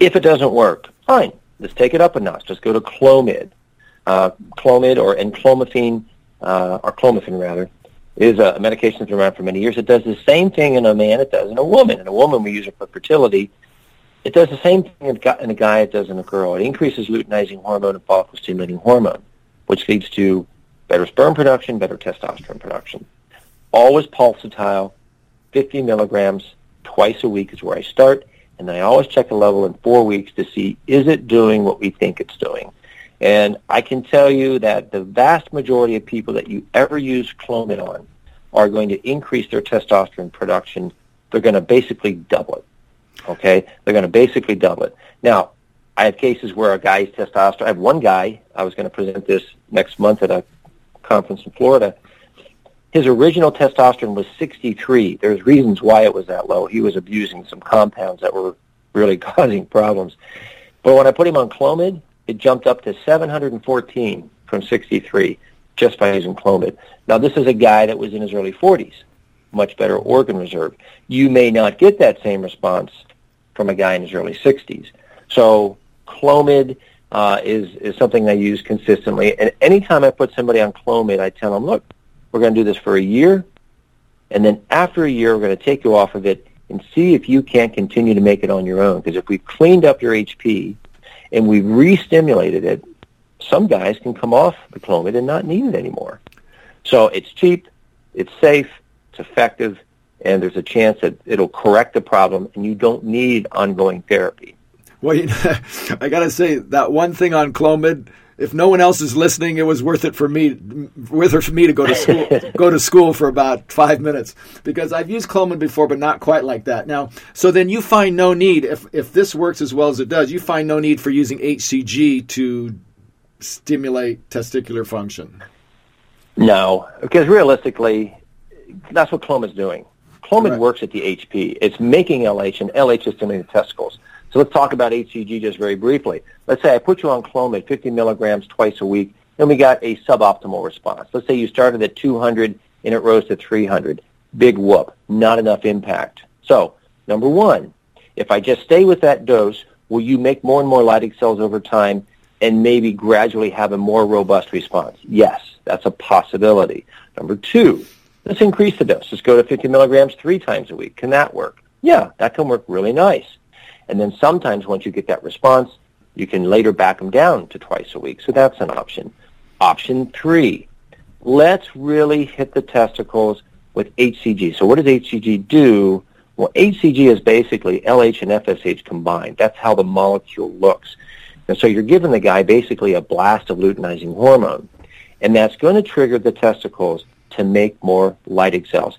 If it doesn't work, fine. Let's take it up a notch. Let's go to Clomid uh, Clomid or enclomiphene, uh, or clomiphene rather, is a medication that's been around for many years. It does the same thing in a man it does in a woman. In a woman, we use it for fertility. It does the same thing in a guy it does in a girl. It increases luteinizing hormone and follicle-stimulating hormone, which leads to better sperm production, better testosterone production. Always pulsatile, 50 milligrams twice a week is where I start, and I always check the level in four weeks to see is it doing what we think it's doing. And I can tell you that the vast majority of people that you ever use Clomid on are going to increase their testosterone production. They're going to basically double it. Okay? They're going to basically double it. Now, I have cases where a guy's testosterone, I have one guy, I was going to present this next month at a conference in Florida. His original testosterone was 63. There's reasons why it was that low. He was abusing some compounds that were really causing problems. But when I put him on Clomid, it jumped up to 714 from 63 just by using Clomid. Now, this is a guy that was in his early 40s, much better organ reserve. You may not get that same response from a guy in his early 60s. So Clomid uh, is, is something I use consistently. And anytime I put somebody on Clomid, I tell them, look, we're going to do this for a year, and then after a year, we're going to take you off of it and see if you can't continue to make it on your own. Because if we've cleaned up your HP, and we re-stimulated it, some guys can come off the Clomid and not need it anymore. So it's cheap, it's safe, it's effective, and there's a chance that it'll correct the problem, and you don't need ongoing therapy. Well, you know, I got to say that one thing on Clomid if no one else is listening, it was worth it for me, worth it for me to go to school, go to school for about five minutes because I've used Clomid before, but not quite like that. Now, so then you find no need if if this works as well as it does, you find no need for using HCG to stimulate testicular function. No, because realistically, that's what Clomid's doing. Clomid right. works at the HP. It's making LH, and LH is stimulating the testicles. So let's talk about HCG just very briefly. Let's say I put you on Clomid 50 milligrams twice a week, and we got a suboptimal response. Let's say you started at 200 and it rose to 300. Big whoop. Not enough impact. So, number one, if I just stay with that dose, will you make more and more Leydig cells over time and maybe gradually have a more robust response? Yes, that's a possibility. Number two, let's increase the dose. Let's go to 50 milligrams three times a week. Can that work? Yeah, that can work really nice. And then sometimes once you get that response, you can later back them down to twice a week. So that's an option. Option three, let's really hit the testicles with HCG. So what does HCG do? Well, HCG is basically LH and FSH combined. That's how the molecule looks. And so you're giving the guy basically a blast of luteinizing hormone. And that's going to trigger the testicles to make more Leydig cells.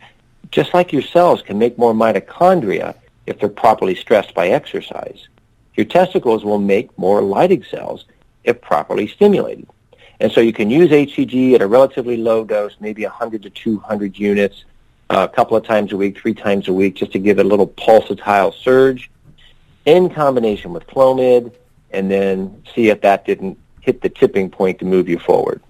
Just like your cells can make more mitochondria if they're properly stressed by exercise, your testicles will make more Leydig cells if properly stimulated. And so you can use HCG at a relatively low dose, maybe 100 to 200 units, uh, a couple of times a week, three times a week, just to give it a little pulsatile surge in combination with Clomid, and then see if that didn't hit the tipping point to move you forward.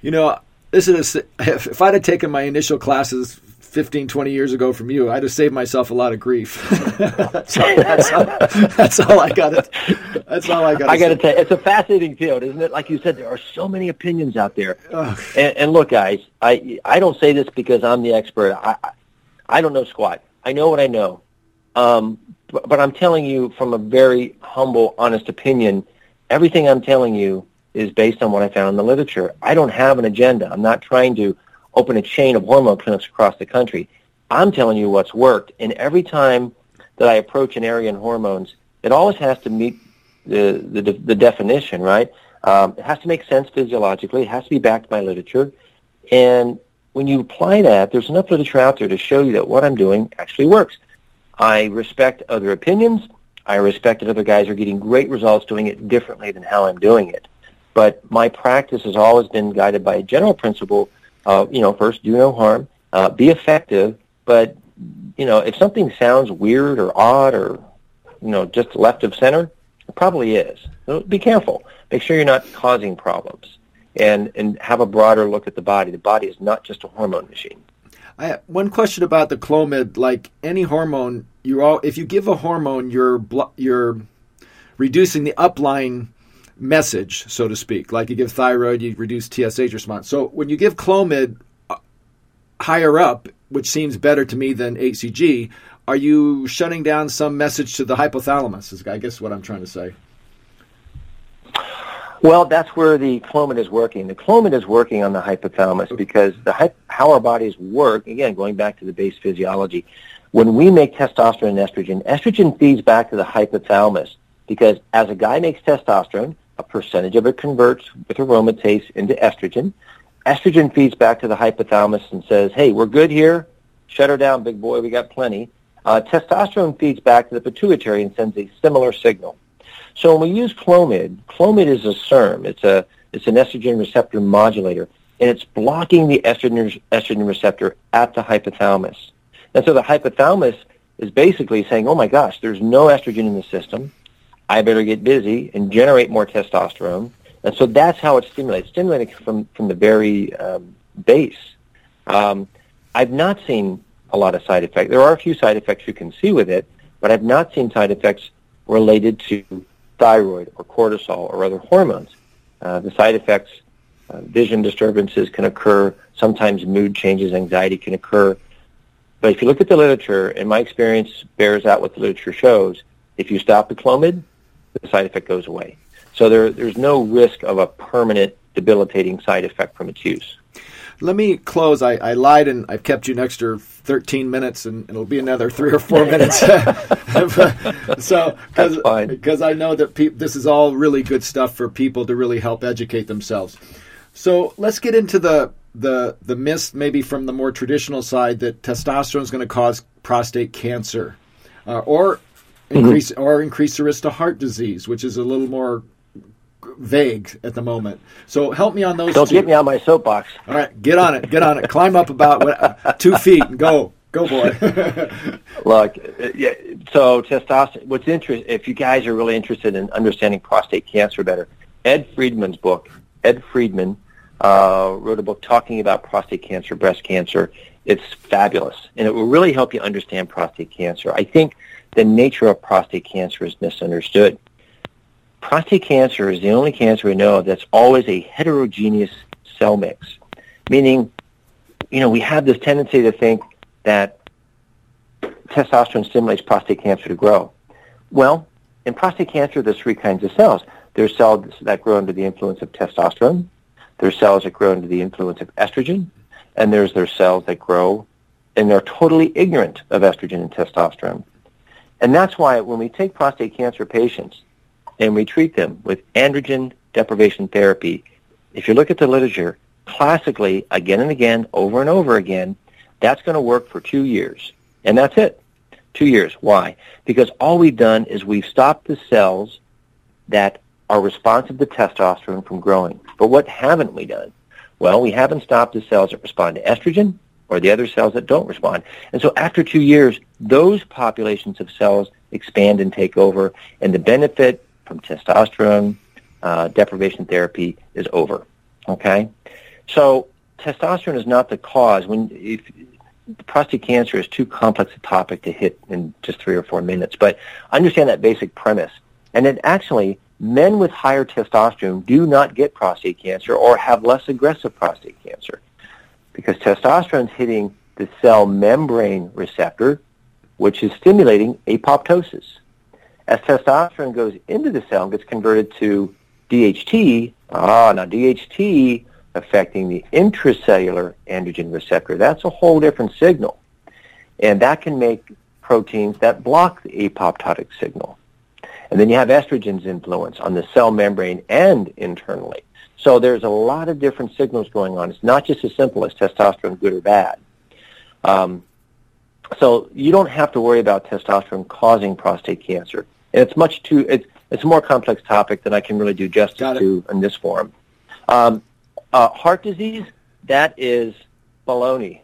You know, this is if I'd have taken my initial classes 15, 20 years ago from you, I'd have saved myself a lot of grief. that's, all, that's, all, that's, all, I got. To, that's all I got. I got to tell you, it's a fascinating field, isn't it? Like you said, there are so many opinions out there. And, and, look, guys, I I don't say this because I'm the expert. I I don't know squat. I know what I know. Um, but, but I'm telling you from a very humble, honest opinion. Everything I'm telling you is based on what I found in the literature. I don't have an agenda. I'm not trying to open a chain of hormone clinics across the country. I'm telling you what's worked. And every time that I approach an area in hormones, it always has to meet the, the, the definition, right? Um, it has to make sense physiologically. It has to be backed by literature. And when you apply that, there's enough literature out there to show you that what I'm doing actually works. I respect other opinions. I respect that other guys are getting great results doing it differently than how I'm doing it. But my practice has always been guided by a general principle uh, you know, first do no harm, uh, be effective, but you know, if something sounds weird or odd or you know just left of center, it probably is. So be careful. Make sure you're not causing problems, and and have a broader look at the body. The body is not just a hormone machine. I one question about the Clomid. Like any hormone, you all if you give a hormone, you're you're reducing the upline message, so to speak. Like you give thyroid, you reduce TSH response. So when you give Clomid uh, higher up, which seems better to me than HCG, are you shutting down some message to the hypothalamus? Is I guess what I'm trying to say. Well, that's where the Clomid is working. The Clomid is working on the hypothalamus because the how our bodies work. Again, going back to the base physiology, when we make testosterone and estrogen, estrogen feeds back to the hypothalamus because as a guy makes testosterone, a percentage of it converts with aromatase into estrogen. Estrogen feeds back to the hypothalamus and says, hey, we're good here. Shut her down, big boy. We got plenty. Uh, testosterone feeds back to the pituitary and sends a similar signal. So when we use Clomid, Clomid is a SERM. It's a it's an estrogen receptor modulator, and it's blocking the estrogen estrogen receptor at the hypothalamus. And so the hypothalamus is basically saying, "Oh my gosh, there's no estrogen in the system. I better get busy and generate more testosterone. And so that's how it stimulates, stimulating from, from the very um, base. Um, I've not seen a lot of side effects. There are a few side effects you can see with it, but I've not seen side effects related to thyroid or cortisol or other hormones. Uh, the side effects, uh, vision disturbances can occur. Sometimes mood changes, anxiety can occur. But if you look at the literature, and my experience bears out what the literature shows, if you stop the Clomid, the side effect goes away. So there, there's no risk of a permanent debilitating side effect from its use. Let me close. I, I lied and I've kept you next to 13 minutes, and it'll be another three or four minutes. so, because I know that pe- this is all really good stuff for people to really help educate themselves. So let's get into the the the myth, maybe from the more traditional side, that testosterone is going to cause prostate cancer, uh, or increase mm-hmm. or increase the risk to heart disease, which is a little more vague at the moment. So help me on those. Don't two. get me on my soapbox. All right, get on it. Get on it. Climb up about what, uh, two feet and go. Go, boy. Look, yeah, so testosterone. What's interesting, if you guys are really interested in understanding prostate cancer better, Ed Friedman's book, Ed Friedman uh, wrote a book talking about prostate cancer, breast cancer. It's fabulous, and it will really help you understand prostate cancer. I think the nature of prostate cancer is misunderstood. Prostate cancer is the only cancer we know that's always a heterogeneous cell mix, meaning, you know, we have this tendency to think that testosterone stimulates prostate cancer to grow. Well, in prostate cancer, there's three kinds of cells. There's cells that grow under the influence of testosterone. There's cells that grow under the influence of estrogen. And there's their cells that grow and they're totally ignorant of estrogen and testosterone. And that's why when we take prostate cancer patients and we treat them with androgen deprivation therapy, if you look at the literature, classically, again and again, over and over again, that's going to work for two years. And that's it. Two years. Why? Because all we've done is we've stopped the cells that are responsive to testosterone from growing. But what haven't we done? Well, we haven't stopped the cells that respond to estrogen or the other cells that don't respond. And so after two years, those populations of cells expand and take over, and the benefit from testosterone uh, deprivation therapy is over. Okay? So testosterone is not the cause. When if prostate cancer is too complex a topic to hit in just three or four minutes, but understand that basic premise. And then actually, men with higher testosterone do not get prostate cancer or have less aggressive prostate cancer because testosterone is hitting the cell membrane receptor, which is stimulating apoptosis. As testosterone goes into the cell and gets converted to DHT, ah, now DHT affecting the intracellular androgen receptor. That's a whole different signal. And that can make proteins that block the apoptotic signal. And then you have estrogen's influence on the cell membrane and internally. So there's a lot of different signals going on. It's not just as simple as testosterone good or bad. Um, so you don't have to worry about testosterone causing prostate cancer. And it's much too, it's, it's a more complex topic than I can really do justice to in this forum. Um, uh, heart disease, that is baloney.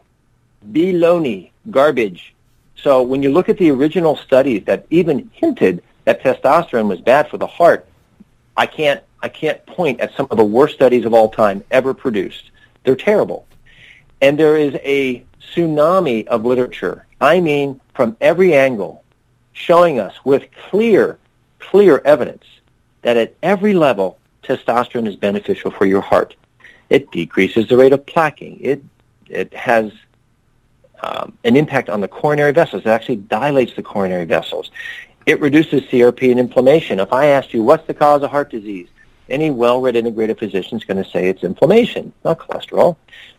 Baloney, garbage. So when you look at the original studies that even hinted that testosterone was bad for the heart, I can't, I can't point at some of the worst studies of all time ever produced. They're terrible. And there is a tsunami of literature, I mean from every angle, showing us with clear, clear evidence that at every level, testosterone is beneficial for your heart. It decreases the rate of plaquing. It, it has um, an impact on the coronary vessels. It actually dilates the coronary vessels. It reduces CRP and inflammation. If I asked you, what's the cause of heart disease? Any well-read integrative physician is going to say it's inflammation, not cholesterol.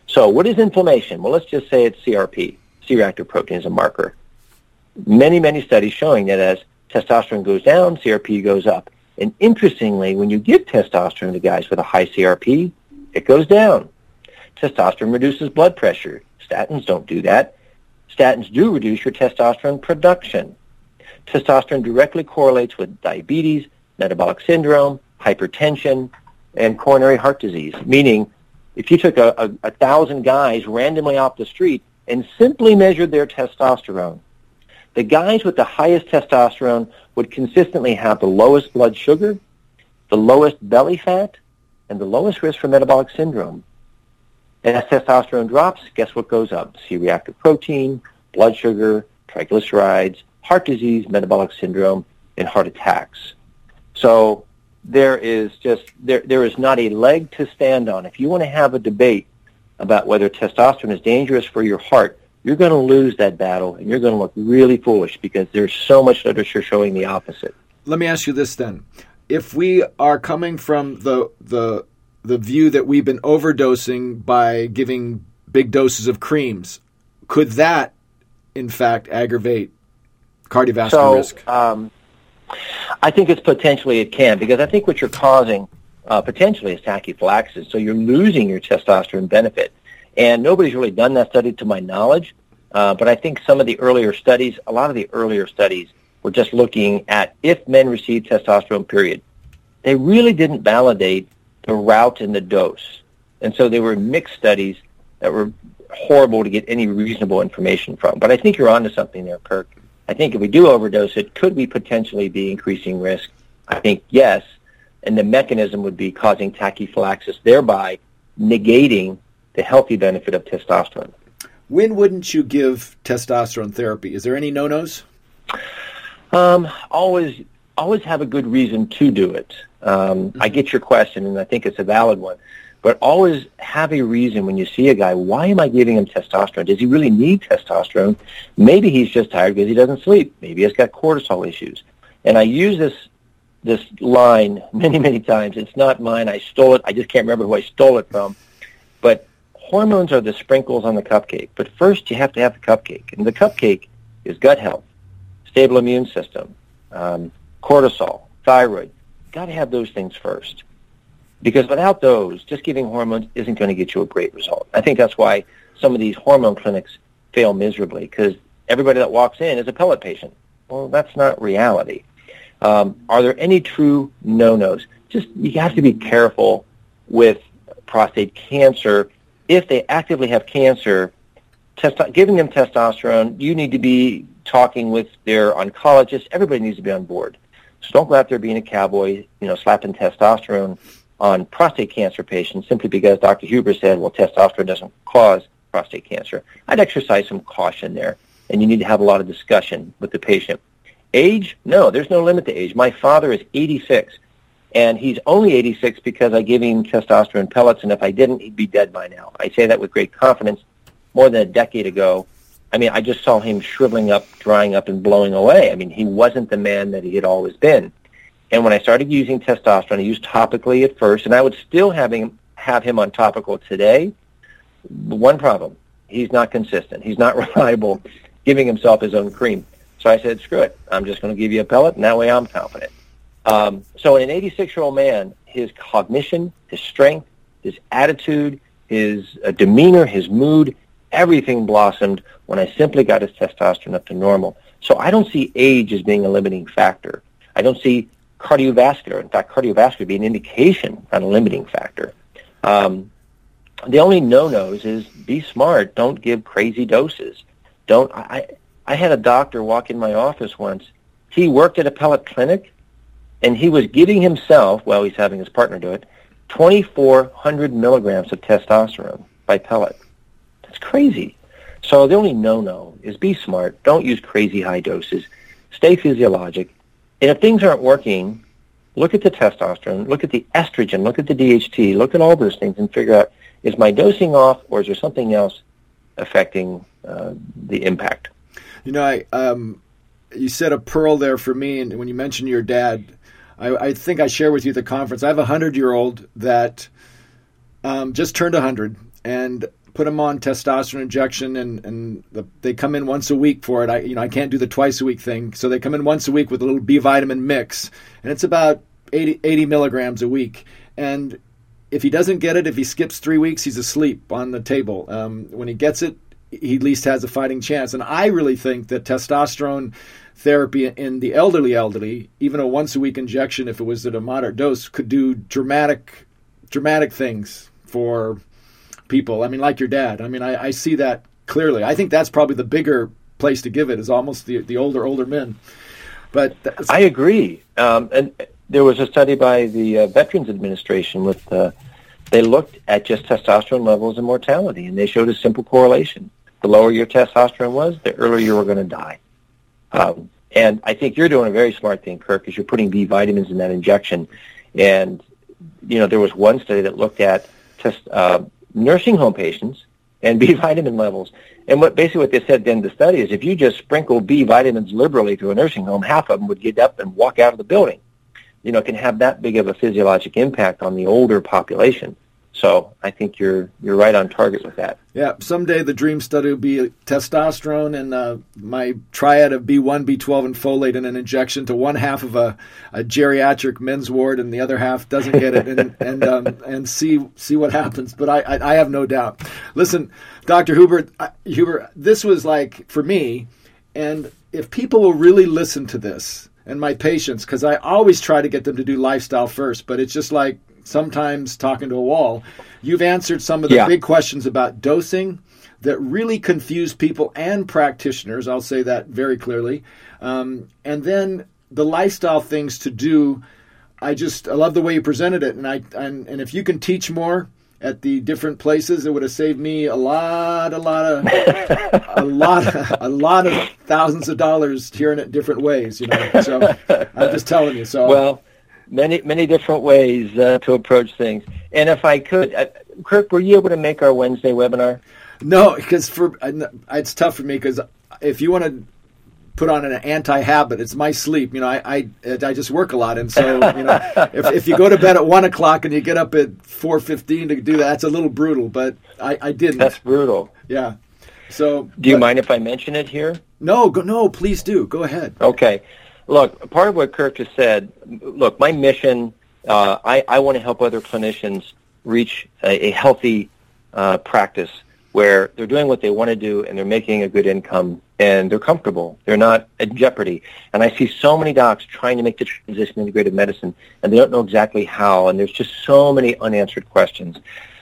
So what is inflammation? Well, let's just say it's CRP. C-reactive protein is a marker. Many, many studies showing that as testosterone goes down, CRP goes up. And interestingly, when you give testosterone to guys with a high CRP, it goes down. Testosterone reduces blood pressure. Statins don't do that. Statins do reduce your testosterone production. Testosterone directly correlates with diabetes, metabolic syndrome, hypertension, and coronary heart disease, meaning if you took a, a, a thousand guys randomly off the street and simply measured their testosterone, the guys with the highest testosterone would consistently have the lowest blood sugar, the lowest belly fat, and the lowest risk for metabolic syndrome. And as testosterone drops, guess what goes up? C-reactive protein, blood sugar, triglycerides, heart disease, metabolic syndrome, and heart attacks. So there is just there there is not a leg to stand on. If you want to have a debate about whether testosterone is dangerous for your heart, you're going to lose that battle and you're going to look really foolish because there's so much literature showing the opposite. Let me ask you this then if we are coming from the the the view that we've been overdosing by giving big doses of creams, could that in fact aggravate cardiovascular so, risk? Um, I think it's potentially it can because I think what you're causing uh, potentially is tachyphylaxis. So you're losing your testosterone benefit, and nobody's really done that study to my knowledge. Uh, but I think some of the earlier studies, a lot of the earlier studies, were just looking at if men received testosterone, period. They really didn't validate the route and the dose. And so they were mixed studies that were horrible to get any reasonable information from. But I think you're onto something there, Kirk. I think if we do overdose it, could we potentially be increasing risk? I think yes. And the mechanism would be causing tachyphylaxis, thereby negating the healthy benefit of testosterone. When wouldn't you give testosterone therapy? Is there any no-nos? Um, always, always have a good reason to do it. Um, I get your question, and I think it's a valid one. But always have a reason when you see a guy. Why am I giving him testosterone? Does he really need testosterone? Maybe he's just tired because he doesn't sleep. Maybe he's got cortisol issues. And I use this this line many many times. It's not mine. I stole it. I just can't remember who I stole it from. But hormones are the sprinkles on the cupcake, but first you have to have the cupcake. And the cupcake is gut health, stable immune system, um, cortisol, thyroid. Got to have those things first. Because without those, just giving hormones isn't going to get you a great result. I think that's why some of these hormone clinics fail miserably because everybody that walks in is a pellet patient. Well, that's not reality. Um, are there any true no-nos? Just you have to be careful with prostate cancer. If they actively have cancer, giving them testosterone, you need to be talking with their oncologist. Everybody needs to be on board. So don't go out there being a cowboy, you know, slapping testosterone on prostate cancer patients simply because Dr. Huber said, well, testosterone doesn't cause prostate cancer. I'd exercise some caution there, and you need to have a lot of discussion with the patient. Age? No, there's no limit to age. My father is 86, and he's only 86 because I give him testosterone pellets, and if I didn't, he'd be dead by now. I say that with great confidence. More than a decade ago, I mean, I just saw him shriveling up, drying up, and blowing away. I mean, he wasn't the man that he had always been. And when I started using testosterone, I used topically at first, and I would still him, have him on topical today. One problem, he's not consistent. He's not reliable giving himself his own cream. So I said, screw it. I'm just going to give you a pellet, and that way I'm confident. Um, so in an 86-year-old man, his cognition, his strength, his attitude, his uh, demeanor, his mood, everything blossomed when I simply got his testosterone up to normal. So I don't see age as being a limiting factor. I don't see cardiovascular. In fact, cardiovascular would be an indication, not a limiting factor. Um, the only no-nos is be smart. Don't give crazy doses. Don't. I, I had a doctor walk in my office once. He worked at a pellet clinic, and he was giving himself, while he's having his partner do it, 2,400 milligrams of testosterone by pellet. That's crazy. So the only no-no is be smart. Don't use crazy high doses. Stay physiologic. And if things aren't working, look at the testosterone, look at the estrogen, look at the DHT, look at all those things and figure out, is my dosing off or is there something else affecting uh, the impact? You know, I um, you said a pearl there for me, and when you mentioned your dad, I, I think I share with you the conference. I have a hundred year old that um, just turned hundred, and put them on testosterone injection, and and the, they come in once a week for it. I you know I can't do the twice a week thing, so they come in once a week with a little B vitamin mix, and it's about 80, 80 milligrams a week, and if he doesn't get it, if he skips three weeks, he's asleep on the table. Um, when he gets it, he at least has a fighting chance. And I really think that testosterone therapy in the elderly elderly, even a once a week injection, if it was at a moderate dose, could do dramatic dramatic things for people. I mean, like your dad. I mean, I, I see that clearly. I think that's probably the bigger place to give it is almost the the older older men. But I agree. Um, and there was a study by the uh, Veterans Administration with. Uh, they looked at just testosterone levels and mortality, and they showed a simple correlation the lower your testosterone was, the earlier you were going to die. Um, and I think you're doing a very smart thing, Kirk, because you're putting B vitamins in that injection. And, you know, there was one study that looked at test, uh, nursing home patients and B vitamin levels. And what basically what they said in the study is if you just sprinkle B vitamins liberally to a nursing home, half of them would get up and walk out of the building. You know, it can have that big of a physiologic impact on the older population. So I think you're you're right on target with that. Yeah, someday the dream study will be testosterone and uh, my triad of B1, B12, and folate in an injection to one half of a, a geriatric men's ward, and the other half doesn't get it, and and um, and see see what happens. But I, I, I have no doubt. Listen, Doctor Huber, Huber, this was like for me, and if people will really listen to this and my patients, because I always try to get them to do lifestyle first, but it's just like sometimes talking to a wall. You've answered some of the yeah. big questions about dosing that really confuse people and practitioners. I'll say that very clearly. Um, and then the lifestyle things to do. I just I love the way you presented it, and I and, and if you can teach more at the different places, it would have saved me a lot, a lot of, a lot, of, a lot of thousands of dollars hearing it different ways. You know, so I'm just telling you. So well, many many different ways uh, to approach things. And if I could, uh, Kirk, were you able to make our Wednesday webinar? No, because for it's tough for me because if you want to put on an anti-habit. It's my sleep. You know, I I, I just work a lot, and so you know, if, if you go to bed at one o'clock and you get up at four fifteen to do that, that's a little brutal. But I, I didn't. That's brutal. Yeah. So, do you but, mind if I mention it here? No, go, no, please do. Go ahead. Okay. Look, part of what Kirk just said. Look, my mission. Uh, I I want to help other clinicians reach a, a healthy uh, practice where they're doing what they want to do and they're making a good income and they're comfortable. They're not in jeopardy. And I see so many docs trying to make the transition to integrative medicine and they don't know exactly how and there's just so many unanswered questions.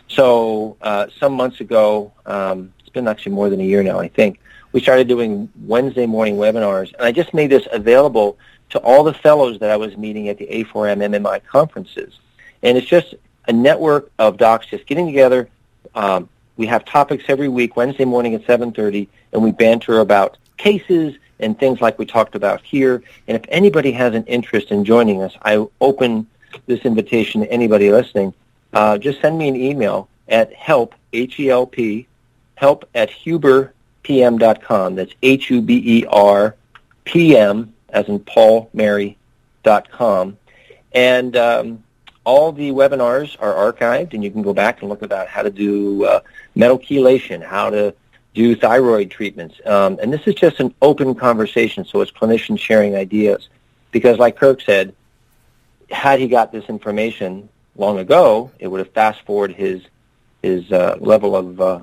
So uh, some months ago, um, it's been actually more than a year now, I think, we started doing Wednesday morning webinars and I just made this available to all the fellows that I was meeting at the A4M MMI conferences. And it's just a network of docs just getting together, um, we have topics every week, Wednesday morning at 7.30, and we banter about cases and things like we talked about here. And if anybody has an interest in joining us, I open this invitation to anybody listening. Uh, just send me an email at help, H-E-L-P, help at huberpm.com. That's H-U-B-E-R P-M, as in Paul Mary, dot com. And um, all the webinars are archived, and you can go back and look about how to do uh, metal chelation, how to do thyroid treatments. Um, and this is just an open conversation, so it's clinicians sharing ideas. Because like Kirk said, had he got this information long ago, it would have fast forwarded his his uh, level of, uh,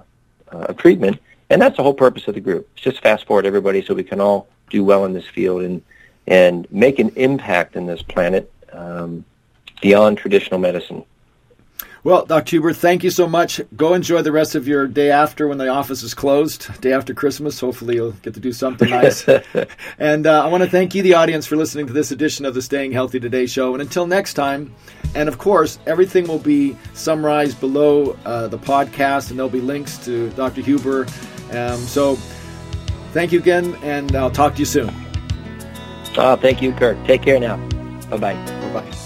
uh, treatment. And that's the whole purpose of the group. It's just fast forward everybody so we can all do well in this field and and make an impact in this planet. Um, beyond traditional medicine. Well, Dr. Huber, thank you so much. Go enjoy the rest of your day after when the office is closed, day after Christmas. Hopefully, you'll get to do something nice. and uh, I want to thank you, the audience, for listening to this edition of the Staying Healthy Today show. And until next time, and of course, everything will be summarized below uh, the podcast, and there'll be links to Dr. Huber. Um, so, thank you again, and I'll talk to you soon. Uh, thank you, Kirk. Take care now. Bye bye. Bye bye.